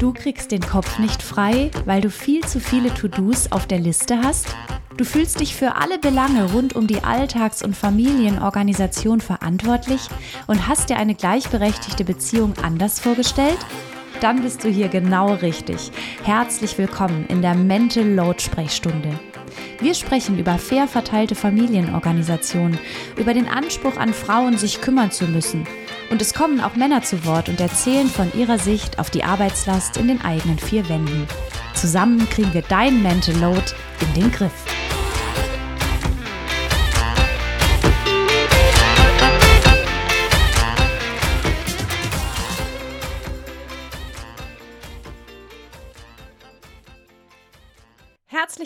Du kriegst den Kopf nicht frei, weil du viel zu viele To-Dos auf der Liste hast? Du fühlst dich für alle Belange rund um die Alltags- und Familienorganisation verantwortlich und hast dir eine gleichberechtigte Beziehung anders vorgestellt? Dann bist du hier genau richtig. Herzlich willkommen in der Mental Load Sprechstunde. Wir sprechen über fair verteilte Familienorganisationen, über den Anspruch an Frauen, sich kümmern zu müssen. Und es kommen auch Männer zu Wort und erzählen von ihrer Sicht auf die Arbeitslast in den eigenen vier Wänden. Zusammen kriegen wir dein Mental Load in den Griff.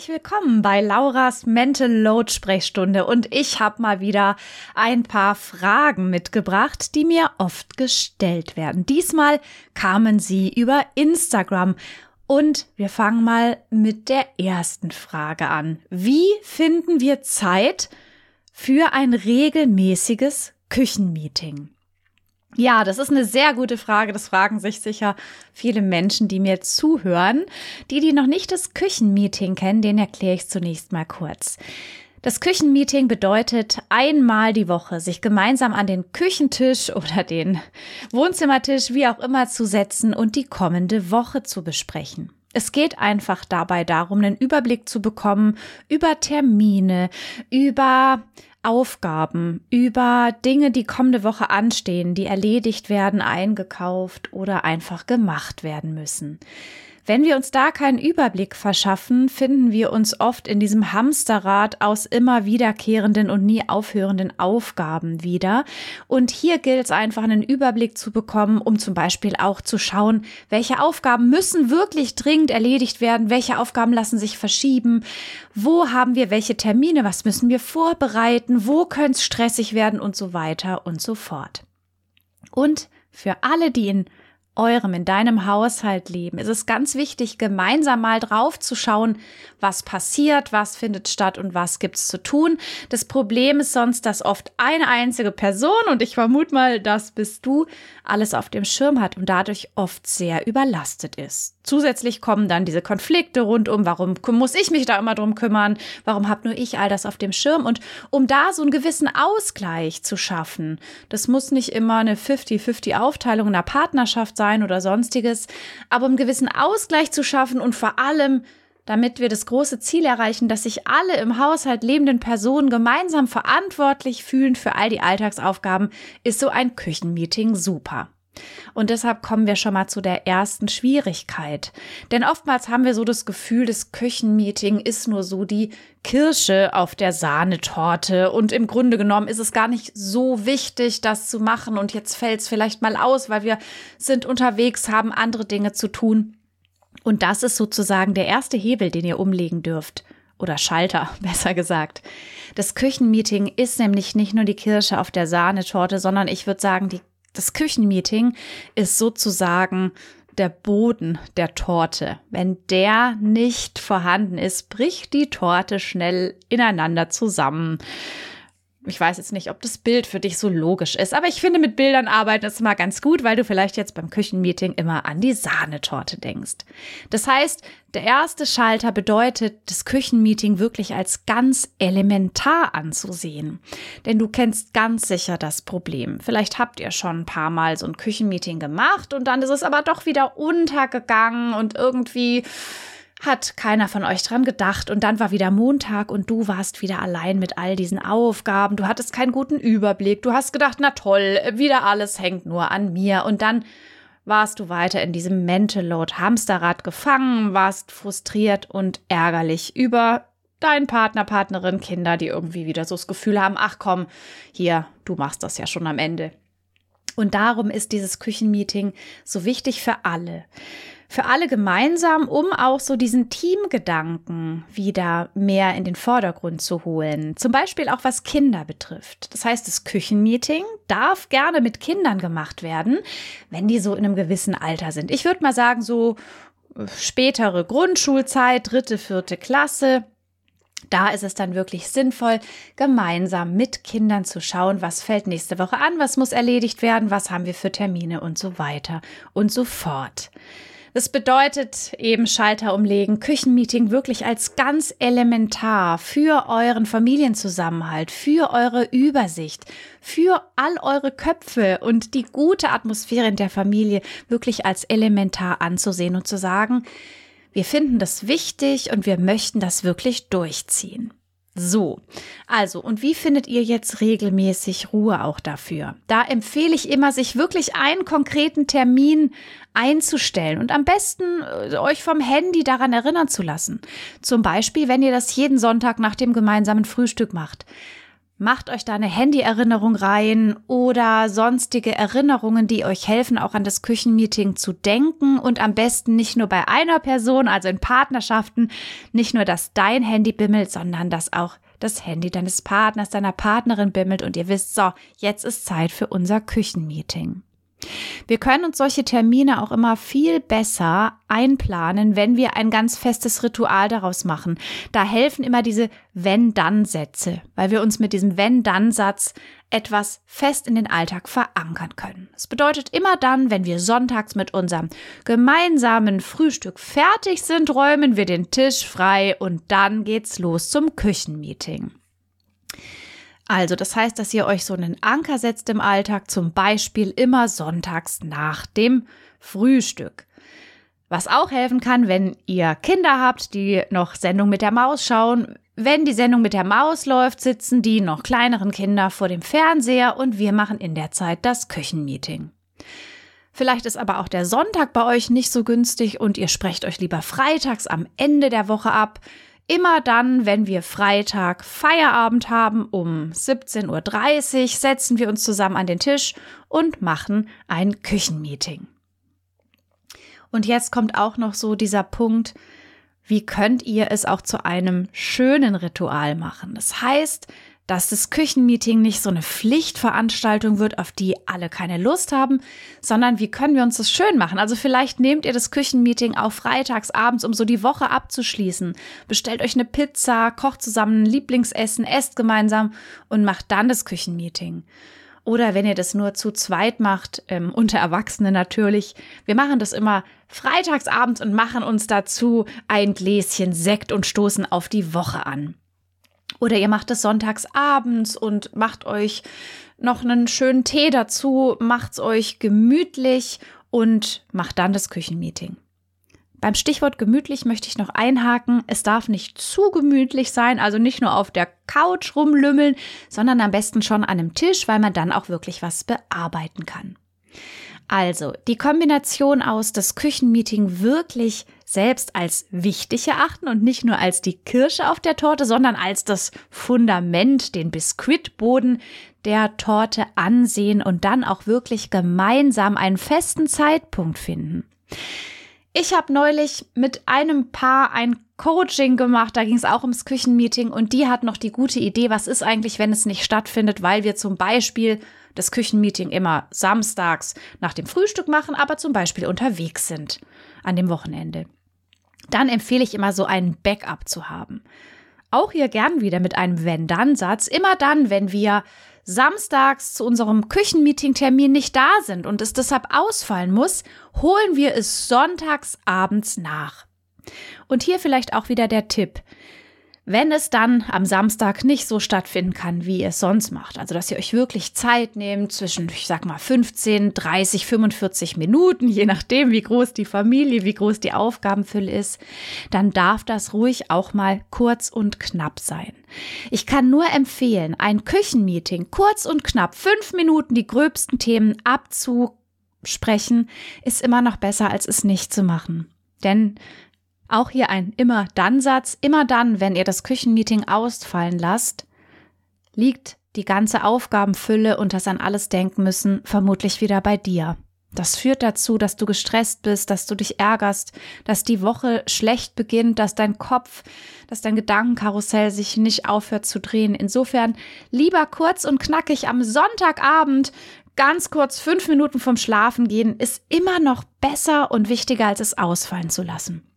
Herzlich willkommen bei Lauras Mental Load Sprechstunde und ich habe mal wieder ein paar Fragen mitgebracht, die mir oft gestellt werden. Diesmal kamen sie über Instagram und wir fangen mal mit der ersten Frage an. Wie finden wir Zeit für ein regelmäßiges Küchenmeeting? Ja, das ist eine sehr gute Frage. Das fragen sich sicher viele Menschen, die mir zuhören. Die, die noch nicht das Küchenmeeting kennen, den erkläre ich zunächst mal kurz. Das Küchenmeeting bedeutet einmal die Woche sich gemeinsam an den Küchentisch oder den Wohnzimmertisch, wie auch immer, zu setzen und die kommende Woche zu besprechen. Es geht einfach dabei darum, einen Überblick zu bekommen über Termine, über Aufgaben, über Dinge, die kommende Woche anstehen, die erledigt werden, eingekauft oder einfach gemacht werden müssen. Wenn wir uns da keinen Überblick verschaffen, finden wir uns oft in diesem Hamsterrad aus immer wiederkehrenden und nie aufhörenden Aufgaben wieder. Und hier gilt es einfach, einen Überblick zu bekommen, um zum Beispiel auch zu schauen, welche Aufgaben müssen wirklich dringend erledigt werden, welche Aufgaben lassen sich verschieben, wo haben wir welche Termine, was müssen wir vorbereiten, wo könnte es stressig werden und so weiter und so fort. Und für alle, die in eurem, in deinem Haushalt leben, ist es ganz wichtig, gemeinsam mal drauf zu schauen, was passiert, was findet statt und was gibt's zu tun. Das Problem ist sonst, dass oft eine einzige Person, und ich vermute mal, das bist du, alles auf dem Schirm hat und dadurch oft sehr überlastet ist. Zusätzlich kommen dann diese Konflikte rundum, warum muss ich mich da immer drum kümmern, warum hab nur ich all das auf dem Schirm und um da so einen gewissen Ausgleich zu schaffen, das muss nicht immer eine 50-50 Aufteilung in einer Partnerschaft sein oder sonstiges, aber um einen gewissen Ausgleich zu schaffen und vor allem damit wir das große Ziel erreichen, dass sich alle im Haushalt lebenden Personen gemeinsam verantwortlich fühlen für all die Alltagsaufgaben, ist so ein Küchenmeeting super. Und deshalb kommen wir schon mal zu der ersten Schwierigkeit. Denn oftmals haben wir so das Gefühl, das Küchenmeeting ist nur so die Kirsche auf der Sahnetorte. Und im Grunde genommen ist es gar nicht so wichtig, das zu machen. Und jetzt fällt es vielleicht mal aus, weil wir sind unterwegs, haben andere Dinge zu tun. Und das ist sozusagen der erste Hebel, den ihr umlegen dürft. Oder Schalter, besser gesagt. Das Küchenmeeting ist nämlich nicht nur die Kirsche auf der Sahnetorte, sondern ich würde sagen, die, das Küchenmeeting ist sozusagen der Boden der Torte. Wenn der nicht vorhanden ist, bricht die Torte schnell ineinander zusammen. Ich weiß jetzt nicht, ob das Bild für dich so logisch ist, aber ich finde, mit Bildern arbeiten ist immer ganz gut, weil du vielleicht jetzt beim Küchenmeeting immer an die Sahnetorte denkst. Das heißt, der erste Schalter bedeutet, das Küchenmeeting wirklich als ganz elementar anzusehen. Denn du kennst ganz sicher das Problem. Vielleicht habt ihr schon ein paar Mal so ein Küchenmeeting gemacht und dann ist es aber doch wieder untergegangen und irgendwie hat keiner von euch dran gedacht und dann war wieder Montag und du warst wieder allein mit all diesen Aufgaben. Du hattest keinen guten Überblick. Du hast gedacht, na toll, wieder alles hängt nur an mir und dann warst du weiter in diesem Mental Load Hamsterrad gefangen, warst frustriert und ärgerlich über deinen Partner, Partnerin, Kinder, die irgendwie wieder so das Gefühl haben, ach komm, hier, du machst das ja schon am Ende. Und darum ist dieses Küchenmeeting so wichtig für alle für alle gemeinsam, um auch so diesen Teamgedanken wieder mehr in den Vordergrund zu holen. Zum Beispiel auch was Kinder betrifft. Das heißt, das Küchenmeeting darf gerne mit Kindern gemacht werden, wenn die so in einem gewissen Alter sind. Ich würde mal sagen, so äh, spätere Grundschulzeit, dritte, vierte Klasse. Da ist es dann wirklich sinnvoll, gemeinsam mit Kindern zu schauen, was fällt nächste Woche an, was muss erledigt werden, was haben wir für Termine und so weiter und so fort. Es bedeutet eben Schalter umlegen, Küchenmeeting wirklich als ganz elementar für euren Familienzusammenhalt, für eure Übersicht, für all eure Köpfe und die gute Atmosphäre in der Familie wirklich als elementar anzusehen und zu sagen, wir finden das wichtig und wir möchten das wirklich durchziehen. So, also, und wie findet ihr jetzt regelmäßig Ruhe auch dafür? Da empfehle ich immer, sich wirklich einen konkreten Termin einzustellen und am besten äh, euch vom Handy daran erinnern zu lassen. Zum Beispiel, wenn ihr das jeden Sonntag nach dem gemeinsamen Frühstück macht. Macht euch da eine Handy-Erinnerung rein oder sonstige Erinnerungen, die euch helfen, auch an das Küchenmeeting zu denken und am besten nicht nur bei einer Person, also in Partnerschaften, nicht nur, dass dein Handy bimmelt, sondern dass auch das Handy deines Partners, deiner Partnerin bimmelt und ihr wisst, so, jetzt ist Zeit für unser Küchenmeeting. Wir können uns solche Termine auch immer viel besser einplanen, wenn wir ein ganz festes Ritual daraus machen. Da helfen immer diese Wenn-Dann-Sätze, weil wir uns mit diesem Wenn-Dann-Satz etwas fest in den Alltag verankern können. Das bedeutet immer dann, wenn wir sonntags mit unserem gemeinsamen Frühstück fertig sind, räumen wir den Tisch frei und dann geht's los zum Küchenmeeting. Also, das heißt, dass ihr euch so einen Anker setzt im Alltag, zum Beispiel immer sonntags nach dem Frühstück. Was auch helfen kann, wenn ihr Kinder habt, die noch Sendung mit der Maus schauen. Wenn die Sendung mit der Maus läuft, sitzen die noch kleineren Kinder vor dem Fernseher und wir machen in der Zeit das Küchenmeeting. Vielleicht ist aber auch der Sonntag bei euch nicht so günstig und ihr sprecht euch lieber freitags am Ende der Woche ab. Immer dann, wenn wir Freitag Feierabend haben, um 17.30 Uhr, setzen wir uns zusammen an den Tisch und machen ein Küchenmeeting. Und jetzt kommt auch noch so dieser Punkt, wie könnt ihr es auch zu einem schönen Ritual machen? Das heißt, dass das Küchenmeeting nicht so eine Pflichtveranstaltung wird, auf die alle keine Lust haben, sondern wie können wir uns das schön machen? Also vielleicht nehmt ihr das Küchenmeeting auch freitags abends, um so die Woche abzuschließen. Bestellt euch eine Pizza, kocht zusammen ein Lieblingsessen, esst gemeinsam und macht dann das Küchenmeeting. Oder wenn ihr das nur zu zweit macht, ähm, unter Erwachsenen natürlich. Wir machen das immer freitagsabends und machen uns dazu ein Gläschen Sekt und stoßen auf die Woche an. Oder ihr macht es sonntags abends und macht euch noch einen schönen Tee dazu, macht's euch gemütlich und macht dann das Küchenmeeting. Beim Stichwort gemütlich möchte ich noch einhaken. Es darf nicht zu gemütlich sein, also nicht nur auf der Couch rumlümmeln, sondern am besten schon an einem Tisch, weil man dann auch wirklich was bearbeiten kann. Also, die Kombination aus das Küchenmeeting wirklich selbst als wichtig erachten und nicht nur als die Kirsche auf der Torte, sondern als das Fundament, den Biskuitboden der Torte ansehen und dann auch wirklich gemeinsam einen festen Zeitpunkt finden. Ich habe neulich mit einem Paar ein Coaching gemacht, da ging es auch ums Küchenmeeting und die hat noch die gute Idee, was ist eigentlich, wenn es nicht stattfindet, weil wir zum Beispiel das Küchenmeeting immer samstags nach dem Frühstück machen, aber zum Beispiel unterwegs sind an dem Wochenende. Dann empfehle ich immer so einen Backup zu haben. Auch hier gern wieder mit einem Wenn-Dann-Satz. Immer dann, wenn wir samstags zu unserem Küchenmeeting-Termin nicht da sind und es deshalb ausfallen muss, holen wir es sonntags abends nach. Und hier vielleicht auch wieder der Tipp. Wenn es dann am Samstag nicht so stattfinden kann, wie ihr es sonst macht, also dass ihr euch wirklich Zeit nehmt zwischen, ich sag mal, 15, 30, 45 Minuten, je nachdem, wie groß die Familie, wie groß die Aufgabenfülle ist, dann darf das ruhig auch mal kurz und knapp sein. Ich kann nur empfehlen, ein Küchenmeeting kurz und knapp, fünf Minuten die gröbsten Themen abzusprechen, ist immer noch besser, als es nicht zu machen. Denn auch hier ein Immer-Dann-Satz. Immer dann, wenn ihr das Küchenmeeting ausfallen lasst, liegt die ganze Aufgabenfülle und das an alles denken müssen vermutlich wieder bei dir. Das führt dazu, dass du gestresst bist, dass du dich ärgerst, dass die Woche schlecht beginnt, dass dein Kopf, dass dein Gedankenkarussell sich nicht aufhört zu drehen. Insofern lieber kurz und knackig am Sonntagabend, ganz kurz fünf Minuten vom Schlafen gehen, ist immer noch besser und wichtiger, als es ausfallen zu lassen.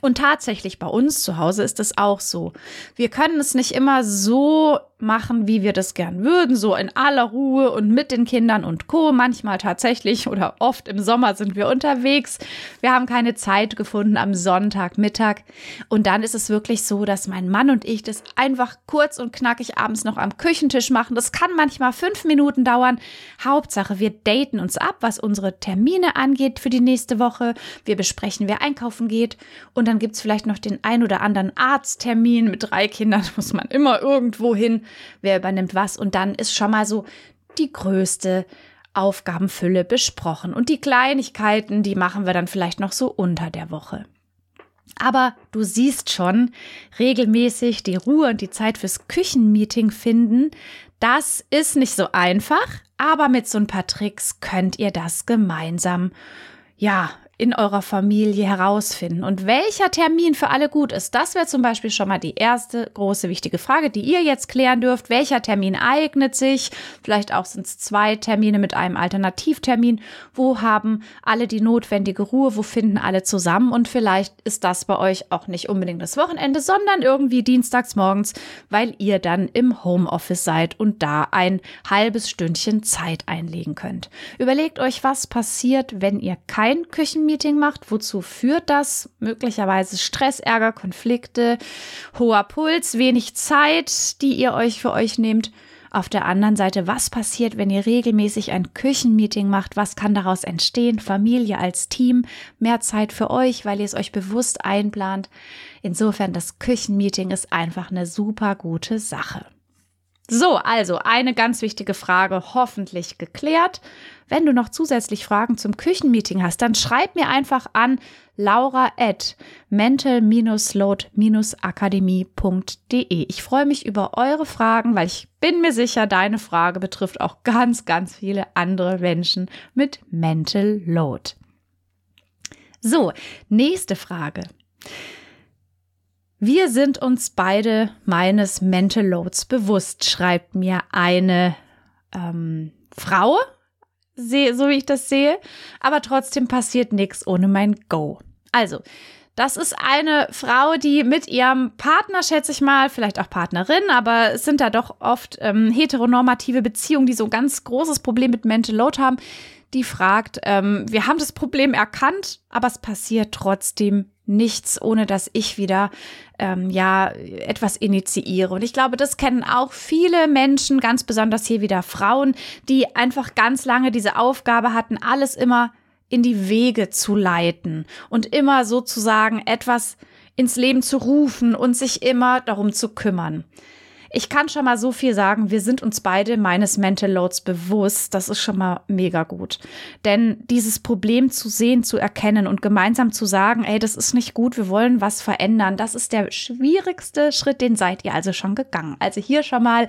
Und tatsächlich bei uns zu Hause ist es auch so. Wir können es nicht immer so machen, wie wir das gern würden, so in aller Ruhe und mit den Kindern und Co. Manchmal tatsächlich oder oft im Sommer sind wir unterwegs. Wir haben keine Zeit gefunden am Sonntagmittag. Und dann ist es wirklich so, dass mein Mann und ich das einfach kurz und knackig abends noch am Küchentisch machen. Das kann manchmal fünf Minuten dauern. Hauptsache, wir daten uns ab, was unsere Termine angeht für die nächste Woche. Wir besprechen, wer einkaufen geht. Und dann gibt's vielleicht noch den ein oder anderen Arzttermin. Mit drei Kindern muss man immer irgendwo hin wer übernimmt was. Und dann ist schon mal so die größte Aufgabenfülle besprochen. Und die Kleinigkeiten, die machen wir dann vielleicht noch so unter der Woche. Aber du siehst schon, regelmäßig die Ruhe und die Zeit fürs Küchenmeeting finden, das ist nicht so einfach, aber mit so ein paar Tricks könnt ihr das gemeinsam, ja, in eurer Familie herausfinden. Und welcher Termin für alle gut ist, das wäre zum Beispiel schon mal die erste große wichtige Frage, die ihr jetzt klären dürft. Welcher Termin eignet sich? Vielleicht auch sind es zwei Termine mit einem Alternativtermin. Wo haben alle die notwendige Ruhe? Wo finden alle zusammen? Und vielleicht ist das bei euch auch nicht unbedingt das Wochenende, sondern irgendwie dienstags morgens, weil ihr dann im Homeoffice seid und da ein halbes Stündchen Zeit einlegen könnt. Überlegt euch, was passiert, wenn ihr kein Küchen Meeting macht. Wozu führt das? Möglicherweise Stress, Ärger, Konflikte, hoher Puls, wenig Zeit, die ihr euch für euch nehmt. Auf der anderen Seite, was passiert, wenn ihr regelmäßig ein Küchenmeeting macht? Was kann daraus entstehen? Familie als Team, mehr Zeit für euch, weil ihr es euch bewusst einplant. Insofern, das Küchenmeeting ist einfach eine super gute Sache. So, also eine ganz wichtige Frage hoffentlich geklärt. Wenn du noch zusätzlich Fragen zum Küchenmeeting hast, dann schreib mir einfach an laura at mental-load-akademie.de. Ich freue mich über eure Fragen, weil ich bin mir sicher, deine Frage betrifft auch ganz, ganz viele andere Menschen mit Mental Load. So, nächste Frage. Wir sind uns beide meines Mental Loads bewusst, schreibt mir eine ähm, Frau, so wie ich das sehe, aber trotzdem passiert nichts ohne mein Go. Also, das ist eine Frau, die mit ihrem Partner, schätze ich mal, vielleicht auch Partnerin, aber es sind da doch oft ähm, heteronormative Beziehungen, die so ein ganz großes Problem mit Mental Load haben. Die fragt, ähm, wir haben das Problem erkannt, aber es passiert trotzdem nichts, ohne dass ich wieder ähm, ja etwas initiiere. Und ich glaube, das kennen auch viele Menschen, ganz besonders hier wieder Frauen, die einfach ganz lange diese Aufgabe hatten, alles immer in die Wege zu leiten und immer sozusagen etwas ins Leben zu rufen und sich immer darum zu kümmern. Ich kann schon mal so viel sagen, wir sind uns beide meines Mental Loads bewusst. Das ist schon mal mega gut. Denn dieses Problem zu sehen, zu erkennen und gemeinsam zu sagen, ey, das ist nicht gut, wir wollen was verändern, das ist der schwierigste Schritt, den seid ihr also schon gegangen. Also hier schon mal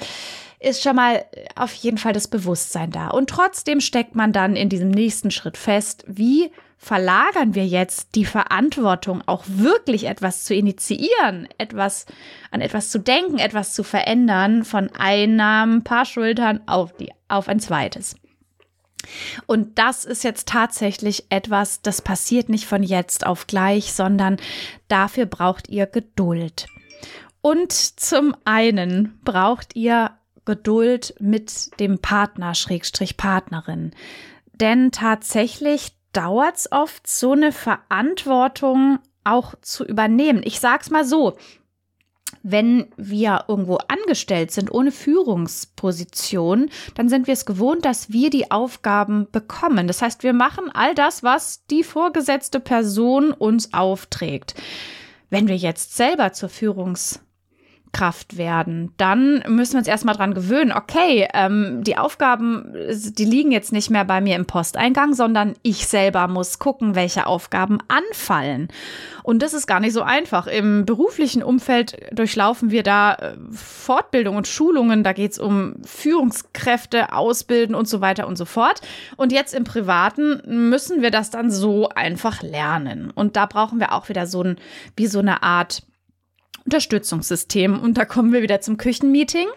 ist schon mal auf jeden Fall das Bewusstsein da. Und trotzdem steckt man dann in diesem nächsten Schritt fest, wie verlagern wir jetzt die Verantwortung, auch wirklich etwas zu initiieren, etwas an etwas zu denken, etwas zu verändern, von einem paar Schultern auf die, auf ein zweites. Und das ist jetzt tatsächlich etwas, das passiert nicht von jetzt auf gleich, sondern dafür braucht ihr Geduld. Und zum einen braucht ihr Geduld mit dem Partner, Schrägstrich Partnerin. Denn tatsächlich dauert es oft, so eine Verantwortung auch zu übernehmen. Ich sag's mal so. Wenn wir irgendwo angestellt sind ohne Führungsposition, dann sind wir es gewohnt, dass wir die Aufgaben bekommen. Das heißt, wir machen all das, was die vorgesetzte Person uns aufträgt. Wenn wir jetzt selber zur Führungs Kraft werden, dann müssen wir uns erstmal dran gewöhnen, okay, ähm, die Aufgaben, die liegen jetzt nicht mehr bei mir im Posteingang, sondern ich selber muss gucken, welche Aufgaben anfallen. Und das ist gar nicht so einfach. Im beruflichen Umfeld durchlaufen wir da äh, Fortbildung und Schulungen, da geht es um Führungskräfte, Ausbilden und so weiter und so fort. Und jetzt im Privaten müssen wir das dann so einfach lernen. Und da brauchen wir auch wieder so ein, wie so eine Art Unterstützungssystem. Und da kommen wir wieder zum Küchenmeeting.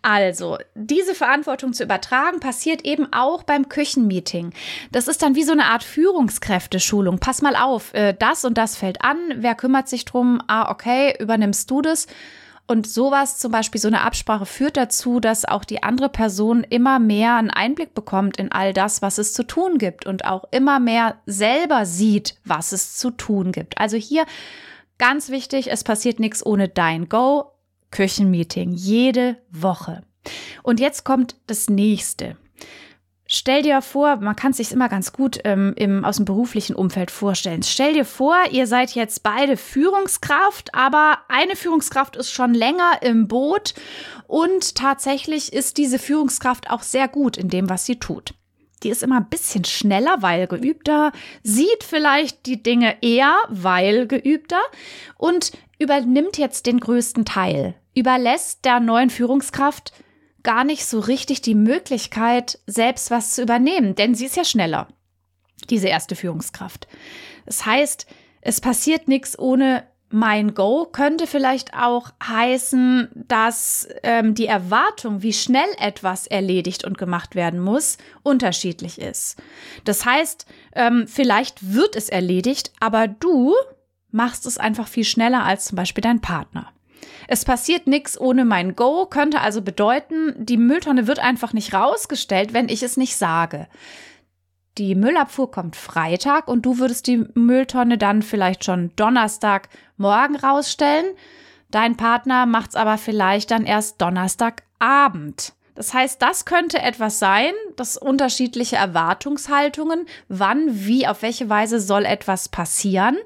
Also, diese Verantwortung zu übertragen, passiert eben auch beim Küchenmeeting. Das ist dann wie so eine Art Führungskräfteschulung. Pass mal auf, äh, das und das fällt an. Wer kümmert sich drum? Ah, okay, übernimmst du das? Und sowas, zum Beispiel so eine Absprache, führt dazu, dass auch die andere Person immer mehr einen Einblick bekommt in all das, was es zu tun gibt und auch immer mehr selber sieht, was es zu tun gibt. Also hier ganz wichtig, es passiert nichts ohne dein Go. Küchenmeeting jede Woche. Und jetzt kommt das nächste. Stell dir vor, man kann es sich immer ganz gut ähm, im, aus dem beruflichen Umfeld vorstellen. Stell dir vor, ihr seid jetzt beide Führungskraft, aber eine Führungskraft ist schon länger im Boot und tatsächlich ist diese Führungskraft auch sehr gut in dem, was sie tut. Die ist immer ein bisschen schneller, weil geübter, sieht vielleicht die Dinge eher, weil geübter und übernimmt jetzt den größten Teil, überlässt der neuen Führungskraft gar nicht so richtig die Möglichkeit, selbst was zu übernehmen, denn sie ist ja schneller, diese erste Führungskraft. Das heißt, es passiert nichts ohne mein Go könnte vielleicht auch heißen, dass ähm, die Erwartung, wie schnell etwas erledigt und gemacht werden muss, unterschiedlich ist. Das heißt, ähm, vielleicht wird es erledigt, aber du machst es einfach viel schneller als zum Beispiel dein Partner. Es passiert nichts ohne mein Go, könnte also bedeuten, die Mülltonne wird einfach nicht rausgestellt, wenn ich es nicht sage. Die Müllabfuhr kommt Freitag und du würdest die Mülltonne dann vielleicht schon Donnerstag morgen rausstellen. Dein Partner macht es aber vielleicht dann erst Donnerstagabend. Das heißt, das könnte etwas sein, das unterschiedliche Erwartungshaltungen, wann, wie, auf welche Weise soll etwas passieren.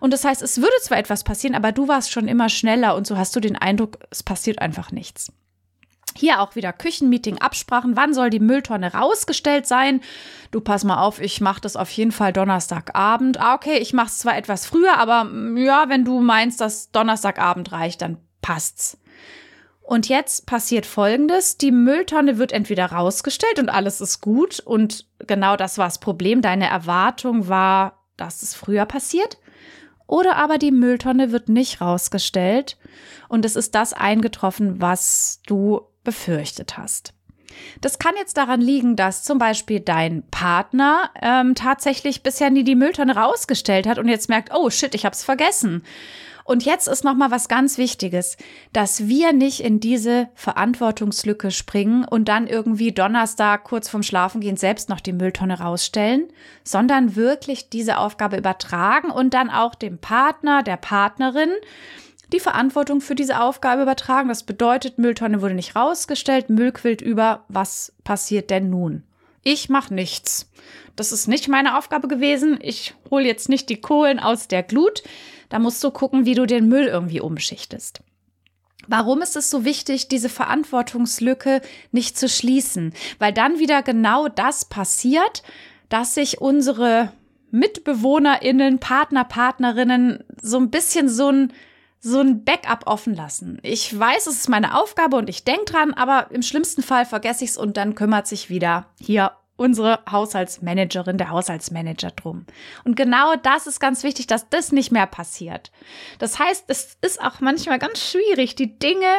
Und das heißt, es würde zwar etwas passieren, aber du warst schon immer schneller und so hast du den Eindruck, es passiert einfach nichts. Hier auch wieder Küchenmeeting, Absprachen. Wann soll die Mülltonne rausgestellt sein? Du pass mal auf, ich mache das auf jeden Fall Donnerstagabend. Ah, okay, ich mache es zwar etwas früher, aber mm, ja, wenn du meinst, dass Donnerstagabend reicht, dann passt's. Und jetzt passiert Folgendes. Die Mülltonne wird entweder rausgestellt und alles ist gut. Und genau das war das Problem. Deine Erwartung war, dass es früher passiert. Oder aber die Mülltonne wird nicht rausgestellt und es ist das eingetroffen, was du befürchtet hast. Das kann jetzt daran liegen, dass zum Beispiel dein Partner ähm, tatsächlich bisher nie die Mülltonne rausgestellt hat und jetzt merkt, oh shit, ich hab's vergessen. Und jetzt ist noch mal was ganz Wichtiges, dass wir nicht in diese Verantwortungslücke springen und dann irgendwie Donnerstag kurz vorm Schlafengehen selbst noch die Mülltonne rausstellen, sondern wirklich diese Aufgabe übertragen und dann auch dem Partner, der Partnerin die Verantwortung für diese Aufgabe übertragen. Das bedeutet, Mülltonne wurde nicht rausgestellt, Müll quillt über. Was passiert denn nun? Ich mache nichts. Das ist nicht meine Aufgabe gewesen. Ich hole jetzt nicht die Kohlen aus der Glut. Da musst du gucken, wie du den Müll irgendwie umschichtest. Warum ist es so wichtig, diese Verantwortungslücke nicht zu schließen? Weil dann wieder genau das passiert, dass sich unsere MitbewohnerInnen, Partner, Partnerinnen so ein bisschen so ein so ein Backup offen lassen. Ich weiß, es ist meine Aufgabe und ich denke dran, aber im schlimmsten Fall vergesse ich es und dann kümmert sich wieder hier unsere Haushaltsmanagerin, der Haushaltsmanager drum. Und genau das ist ganz wichtig, dass das nicht mehr passiert. Das heißt, es ist auch manchmal ganz schwierig, die Dinge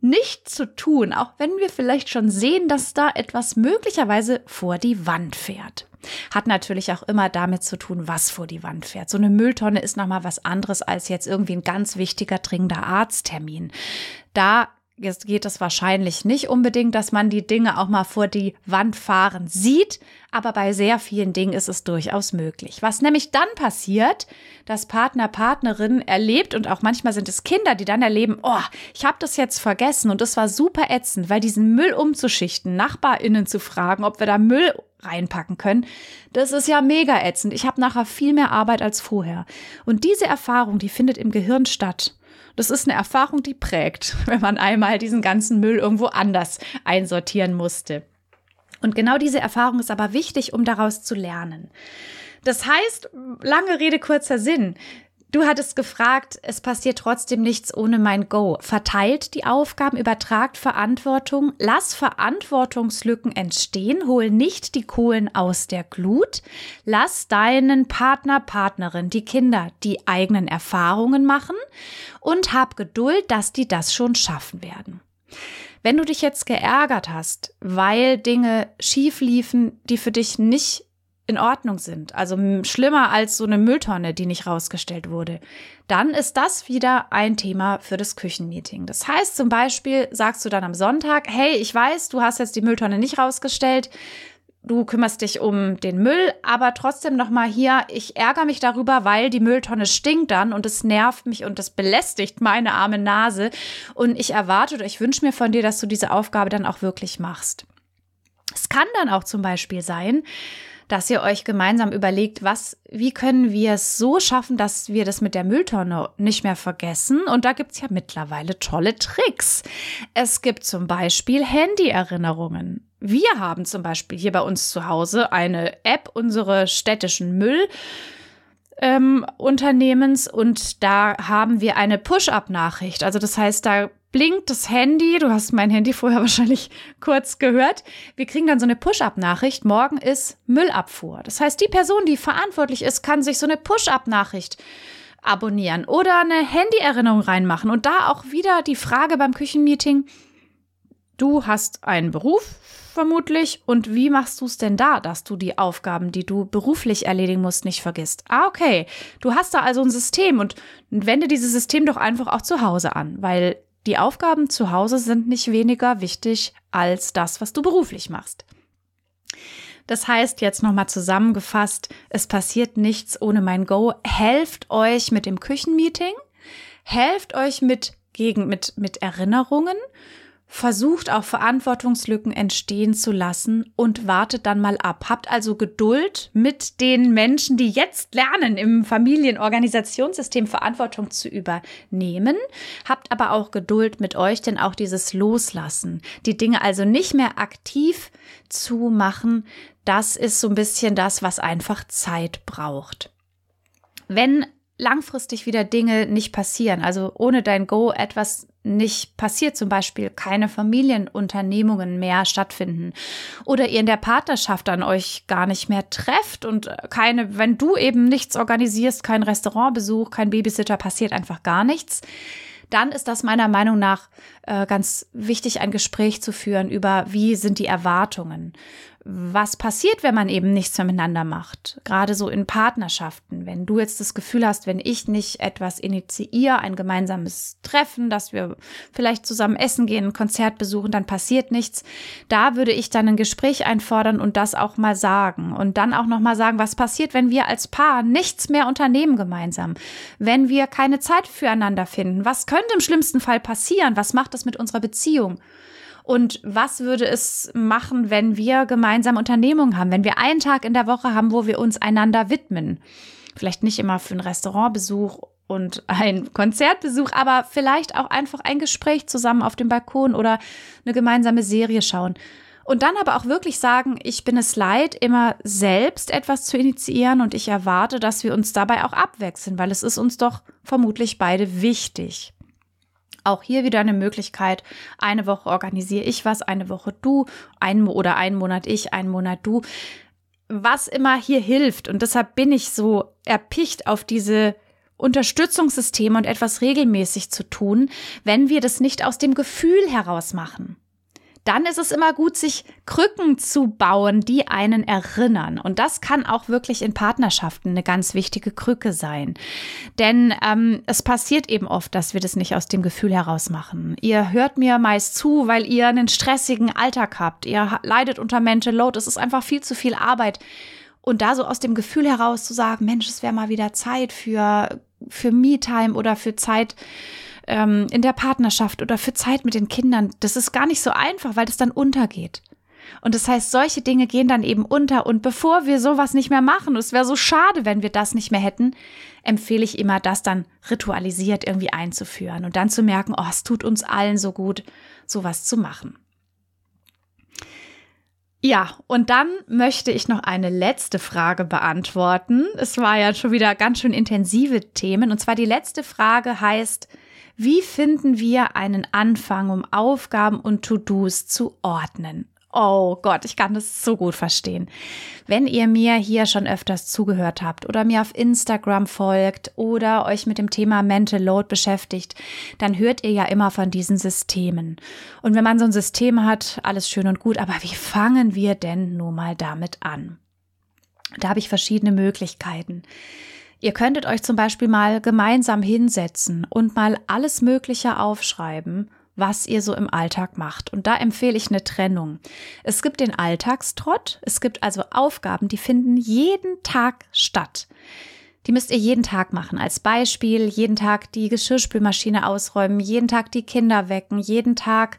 nicht zu tun, auch wenn wir vielleicht schon sehen, dass da etwas möglicherweise vor die Wand fährt. Hat natürlich auch immer damit zu tun, was vor die Wand fährt. So eine Mülltonne ist nochmal was anderes als jetzt irgendwie ein ganz wichtiger, dringender Arzttermin. Da Jetzt geht es wahrscheinlich nicht unbedingt, dass man die Dinge auch mal vor die Wand fahren sieht, aber bei sehr vielen Dingen ist es durchaus möglich. Was nämlich dann passiert, dass Partner, Partnerin erlebt und auch manchmal sind es Kinder, die dann erleben, oh, ich habe das jetzt vergessen und es war super ätzend, weil diesen Müll umzuschichten, Nachbarinnen zu fragen, ob wir da Müll reinpacken können, das ist ja mega ätzend. Ich habe nachher viel mehr Arbeit als vorher. Und diese Erfahrung, die findet im Gehirn statt. Das ist eine Erfahrung, die prägt, wenn man einmal diesen ganzen Müll irgendwo anders einsortieren musste. Und genau diese Erfahrung ist aber wichtig, um daraus zu lernen. Das heißt, lange Rede, kurzer Sinn. Du hattest gefragt, es passiert trotzdem nichts ohne mein Go. Verteilt die Aufgaben, übertragt Verantwortung, lass Verantwortungslücken entstehen, hol nicht die Kohlen aus der Glut, lass deinen Partner, Partnerin, die Kinder die eigenen Erfahrungen machen und hab Geduld, dass die das schon schaffen werden. Wenn du dich jetzt geärgert hast, weil Dinge schief liefen, die für dich nicht in Ordnung sind, also schlimmer als so eine Mülltonne, die nicht rausgestellt wurde, dann ist das wieder ein Thema für das Küchenmeeting. Das heißt zum Beispiel, sagst du dann am Sonntag, hey, ich weiß, du hast jetzt die Mülltonne nicht rausgestellt, du kümmerst dich um den Müll, aber trotzdem noch mal hier, ich ärgere mich darüber, weil die Mülltonne stinkt dann und es nervt mich und es belästigt meine arme Nase und ich erwarte oder ich wünsche mir von dir, dass du diese Aufgabe dann auch wirklich machst. Es kann dann auch zum Beispiel sein, dass ihr euch gemeinsam überlegt, was, wie können wir es so schaffen, dass wir das mit der Mülltonne nicht mehr vergessen. Und da gibt es ja mittlerweile tolle Tricks. Es gibt zum Beispiel Handy-Erinnerungen. Wir haben zum Beispiel hier bei uns zu Hause eine App, unsere städtischen Müll. Ähm, Unternehmens und da haben wir eine Push-up-Nachricht. Also das heißt, da blinkt das Handy. Du hast mein Handy vorher wahrscheinlich kurz gehört. Wir kriegen dann so eine Push-up-Nachricht. Morgen ist Müllabfuhr. Das heißt, die Person, die verantwortlich ist, kann sich so eine Push-up-Nachricht abonnieren oder eine Handy-Erinnerung reinmachen. Und da auch wieder die Frage beim Küchenmeeting. Du hast einen Beruf vermutlich. Und wie machst du es denn da, dass du die Aufgaben, die du beruflich erledigen musst, nicht vergisst? Ah, okay. Du hast da also ein System und wende dieses System doch einfach auch zu Hause an, weil die Aufgaben zu Hause sind nicht weniger wichtig als das, was du beruflich machst. Das heißt, jetzt nochmal zusammengefasst, es passiert nichts ohne mein Go. Helft euch mit dem Küchenmeeting, helft euch mit gegen, mit, mit Erinnerungen versucht auch Verantwortungslücken entstehen zu lassen und wartet dann mal ab. Habt also Geduld mit den Menschen, die jetzt lernen, im Familienorganisationssystem Verantwortung zu übernehmen. Habt aber auch Geduld mit euch, denn auch dieses Loslassen, die Dinge also nicht mehr aktiv zu machen, das ist so ein bisschen das, was einfach Zeit braucht. Wenn langfristig wieder Dinge nicht passieren, also ohne dein Go etwas nicht passiert, zum Beispiel keine Familienunternehmungen mehr stattfinden oder ihr in der Partnerschaft an euch gar nicht mehr trefft und keine, wenn du eben nichts organisierst, kein Restaurantbesuch, kein Babysitter, passiert einfach gar nichts, dann ist das meiner Meinung nach äh, ganz wichtig, ein Gespräch zu führen über, wie sind die Erwartungen was passiert, wenn man eben nichts mehr miteinander macht. Gerade so in Partnerschaften. Wenn du jetzt das Gefühl hast, wenn ich nicht etwas initiiere, ein gemeinsames Treffen, dass wir vielleicht zusammen essen gehen, ein Konzert besuchen, dann passiert nichts. Da würde ich dann ein Gespräch einfordern und das auch mal sagen. Und dann auch nochmal sagen, was passiert, wenn wir als Paar nichts mehr unternehmen gemeinsam. Wenn wir keine Zeit füreinander finden. Was könnte im schlimmsten Fall passieren? Was macht das mit unserer Beziehung? Und was würde es machen, wenn wir gemeinsam Unternehmungen haben, wenn wir einen Tag in der Woche haben, wo wir uns einander widmen? Vielleicht nicht immer für einen Restaurantbesuch und ein Konzertbesuch, aber vielleicht auch einfach ein Gespräch zusammen auf dem Balkon oder eine gemeinsame Serie schauen. Und dann aber auch wirklich sagen, ich bin es leid, immer selbst etwas zu initiieren und ich erwarte, dass wir uns dabei auch abwechseln, weil es ist uns doch vermutlich beide wichtig. Auch hier wieder eine Möglichkeit. Eine Woche organisiere ich was, eine Woche du, ein oder einen Monat ich, einen Monat du. Was immer hier hilft. Und deshalb bin ich so erpicht auf diese Unterstützungssysteme und etwas regelmäßig zu tun, wenn wir das nicht aus dem Gefühl heraus machen dann ist es immer gut, sich Krücken zu bauen, die einen erinnern. Und das kann auch wirklich in Partnerschaften eine ganz wichtige Krücke sein. Denn ähm, es passiert eben oft, dass wir das nicht aus dem Gefühl heraus machen. Ihr hört mir meist zu, weil ihr einen stressigen Alltag habt. Ihr leidet unter Mental Load. Es ist einfach viel zu viel Arbeit. Und da so aus dem Gefühl heraus zu sagen, Mensch, es wäre mal wieder Zeit für, für Me-Time oder für Zeit, ähm, in der Partnerschaft oder für Zeit mit den Kindern, das ist gar nicht so einfach, weil das dann untergeht. Und das heißt, solche Dinge gehen dann eben unter. Und bevor wir sowas nicht mehr machen, es wäre so schade, wenn wir das nicht mehr hätten, empfehle ich immer, das dann ritualisiert irgendwie einzuführen und dann zu merken, oh, es tut uns allen so gut, sowas zu machen. Ja, und dann möchte ich noch eine letzte Frage beantworten. Es war ja schon wieder ganz schön intensive Themen. Und zwar die letzte Frage heißt, wie finden wir einen Anfang, um Aufgaben und To-Dos zu ordnen? Oh Gott, ich kann das so gut verstehen. Wenn ihr mir hier schon öfters zugehört habt oder mir auf Instagram folgt oder euch mit dem Thema Mental Load beschäftigt, dann hört ihr ja immer von diesen Systemen. Und wenn man so ein System hat, alles schön und gut, aber wie fangen wir denn nun mal damit an? Da habe ich verschiedene Möglichkeiten. Ihr könntet euch zum Beispiel mal gemeinsam hinsetzen und mal alles Mögliche aufschreiben, was ihr so im Alltag macht. Und da empfehle ich eine Trennung. Es gibt den Alltagstrott, es gibt also Aufgaben, die finden jeden Tag statt. Die müsst ihr jeden Tag machen. Als Beispiel, jeden Tag die Geschirrspülmaschine ausräumen, jeden Tag die Kinder wecken, jeden Tag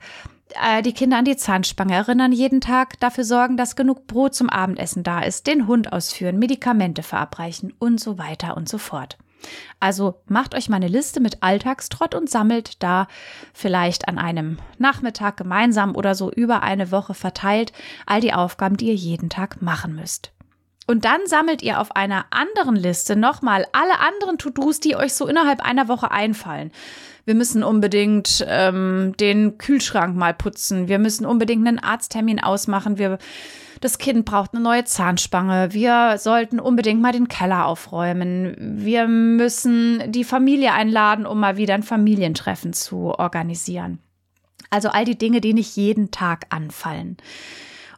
die Kinder an die Zahnspange erinnern, jeden Tag dafür sorgen, dass genug Brot zum Abendessen da ist, den Hund ausführen, Medikamente verabreichen und so weiter und so fort. Also macht euch mal eine Liste mit Alltagstrott und sammelt da vielleicht an einem Nachmittag gemeinsam oder so über eine Woche verteilt all die Aufgaben, die ihr jeden Tag machen müsst. Und dann sammelt ihr auf einer anderen Liste nochmal alle anderen To-Dos, die euch so innerhalb einer Woche einfallen. Wir müssen unbedingt ähm, den Kühlschrank mal putzen. Wir müssen unbedingt einen Arzttermin ausmachen. Wir, das Kind braucht eine neue Zahnspange. Wir sollten unbedingt mal den Keller aufräumen. Wir müssen die Familie einladen, um mal wieder ein Familientreffen zu organisieren. Also all die Dinge, die nicht jeden Tag anfallen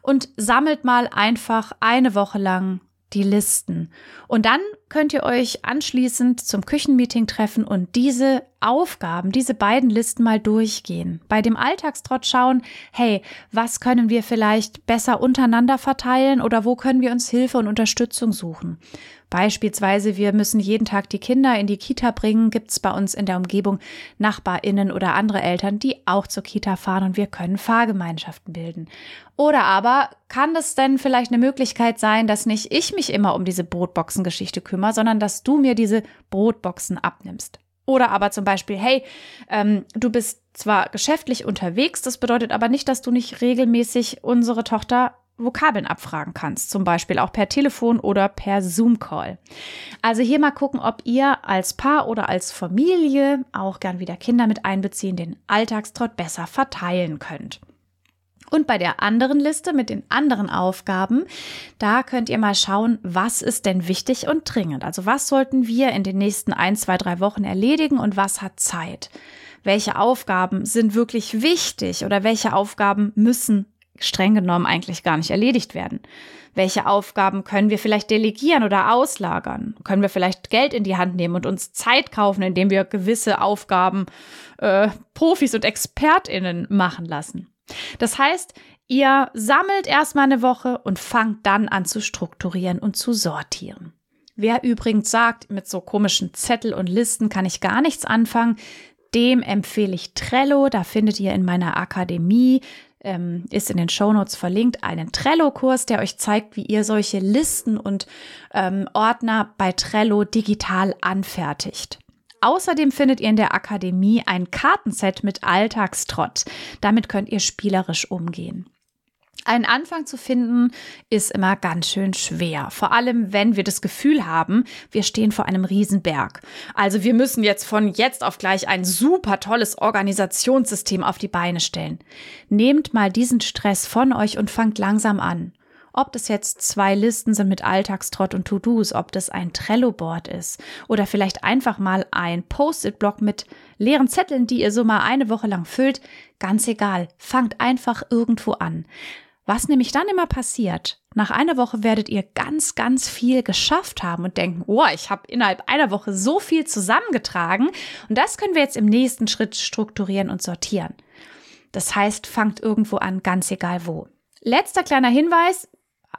und sammelt mal einfach eine Woche lang die Listen. Und dann könnt ihr euch anschließend zum Küchenmeeting treffen und diese Aufgaben, diese beiden Listen mal durchgehen. Bei dem Alltagstrott schauen, hey, was können wir vielleicht besser untereinander verteilen oder wo können wir uns Hilfe und Unterstützung suchen? Beispielsweise, wir müssen jeden Tag die Kinder in die Kita bringen, gibt es bei uns in der Umgebung Nachbarinnen oder andere Eltern, die auch zur Kita fahren und wir können Fahrgemeinschaften bilden. Oder aber kann es denn vielleicht eine Möglichkeit sein, dass nicht ich mich immer um diese Brotboxen-Geschichte kümmere, sondern dass du mir diese Brotboxen abnimmst? Oder aber zum Beispiel, hey, ähm, du bist zwar geschäftlich unterwegs, das bedeutet aber nicht, dass du nicht regelmäßig unsere Tochter Vokabeln abfragen kannst, zum Beispiel auch per Telefon oder per Zoom-Call. Also hier mal gucken, ob ihr als Paar oder als Familie, auch gern wieder Kinder mit einbeziehen, den Alltagstrott besser verteilen könnt. Und bei der anderen Liste mit den anderen Aufgaben, da könnt ihr mal schauen, was ist denn wichtig und dringend. Also was sollten wir in den nächsten ein, zwei, drei Wochen erledigen und was hat Zeit? Welche Aufgaben sind wirklich wichtig oder welche Aufgaben müssen streng genommen eigentlich gar nicht erledigt werden. Welche Aufgaben können wir vielleicht delegieren oder auslagern? Können wir vielleicht Geld in die Hand nehmen und uns Zeit kaufen, indem wir gewisse Aufgaben äh, Profis und Expertinnen machen lassen? Das heißt, ihr sammelt erstmal eine Woche und fangt dann an zu strukturieren und zu sortieren. Wer übrigens sagt, mit so komischen Zettel und Listen kann ich gar nichts anfangen, dem empfehle ich Trello. Da findet ihr in meiner Akademie ähm, ist in den Shownotes verlinkt, einen Trello-Kurs, der euch zeigt, wie ihr solche Listen und ähm, Ordner bei Trello digital anfertigt. Außerdem findet ihr in der Akademie ein Kartenset mit Alltagstrott. Damit könnt ihr spielerisch umgehen. Einen Anfang zu finden ist immer ganz schön schwer. Vor allem, wenn wir das Gefühl haben, wir stehen vor einem Riesenberg. Also wir müssen jetzt von jetzt auf gleich ein super tolles Organisationssystem auf die Beine stellen. Nehmt mal diesen Stress von euch und fangt langsam an. Ob das jetzt zwei Listen sind mit Alltagstrott und To-Dos, ob das ein Trello-Board ist oder vielleicht einfach mal ein Post-it-Block mit leeren Zetteln, die ihr so mal eine Woche lang füllt, ganz egal. Fangt einfach irgendwo an. Was nämlich dann immer passiert, nach einer Woche werdet ihr ganz, ganz viel geschafft haben und denken, oh, ich habe innerhalb einer Woche so viel zusammengetragen und das können wir jetzt im nächsten Schritt strukturieren und sortieren. Das heißt, fangt irgendwo an, ganz egal wo. Letzter kleiner Hinweis,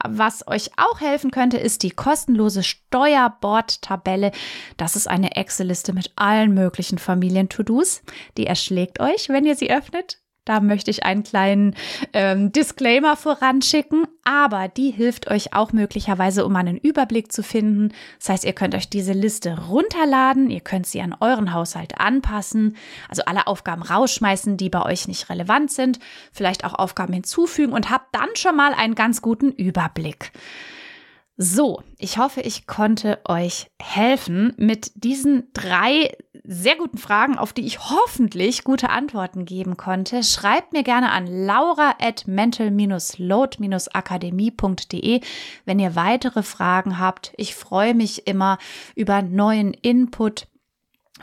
was euch auch helfen könnte, ist die kostenlose Steuerbordtabelle. Das ist eine Excel-Liste mit allen möglichen Familien-To-Dos. Die erschlägt euch, wenn ihr sie öffnet. Da möchte ich einen kleinen ähm, Disclaimer voranschicken, aber die hilft euch auch möglicherweise, um einen Überblick zu finden. Das heißt, ihr könnt euch diese Liste runterladen, ihr könnt sie an euren Haushalt anpassen, also alle Aufgaben rausschmeißen, die bei euch nicht relevant sind, vielleicht auch Aufgaben hinzufügen und habt dann schon mal einen ganz guten Überblick. So, ich hoffe, ich konnte euch helfen mit diesen drei sehr guten Fragen, auf die ich hoffentlich gute Antworten geben konnte. Schreibt mir gerne an laura at mental-load-akademie.de, wenn ihr weitere Fragen habt. Ich freue mich immer über neuen Input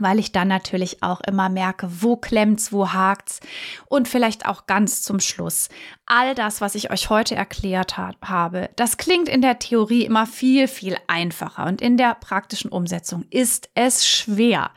weil ich dann natürlich auch immer merke, wo klemmt's, wo hakt's und vielleicht auch ganz zum Schluss. All das, was ich euch heute erklärt ha habe, das klingt in der Theorie immer viel, viel einfacher und in der praktischen Umsetzung ist es schwer.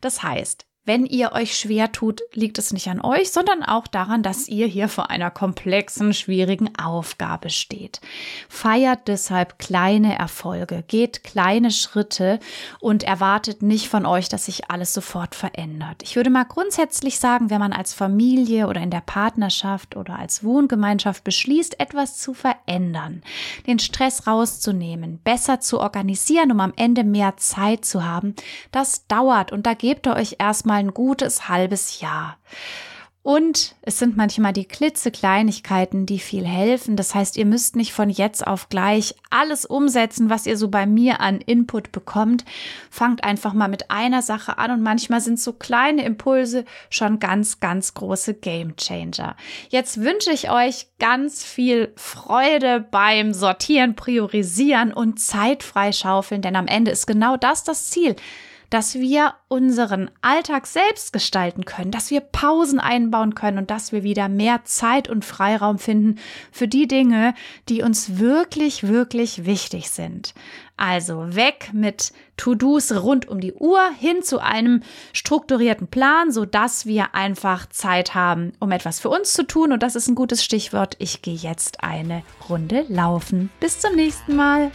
Das heißt, wenn ihr euch schwer tut, liegt es nicht an euch, sondern auch daran, dass ihr hier vor einer komplexen, schwierigen Aufgabe steht. Feiert deshalb kleine Erfolge, geht kleine Schritte und erwartet nicht von euch, dass sich alles sofort verändert. Ich würde mal grundsätzlich sagen, wenn man als Familie oder in der Partnerschaft oder als Wohngemeinschaft beschließt, etwas zu verändern, den Stress rauszunehmen, besser zu organisieren, um am Ende mehr Zeit zu haben, das dauert und da gebt ihr euch erstmal mal ein gutes halbes Jahr. Und es sind manchmal die klitzekleinigkeiten, die viel helfen. Das heißt, ihr müsst nicht von jetzt auf gleich alles umsetzen, was ihr so bei mir an Input bekommt. Fangt einfach mal mit einer Sache an und manchmal sind so kleine Impulse schon ganz, ganz große Game Changer. Jetzt wünsche ich euch ganz viel Freude beim Sortieren, Priorisieren und Zeit freischaufeln, denn am Ende ist genau das das Ziel dass wir unseren Alltag selbst gestalten können, dass wir Pausen einbauen können und dass wir wieder mehr Zeit und Freiraum finden für die Dinge, die uns wirklich, wirklich wichtig sind. Also weg mit To-Dos rund um die Uhr hin zu einem strukturierten Plan, so dass wir einfach Zeit haben, um etwas für uns zu tun. Und das ist ein gutes Stichwort. Ich gehe jetzt eine Runde laufen. Bis zum nächsten Mal.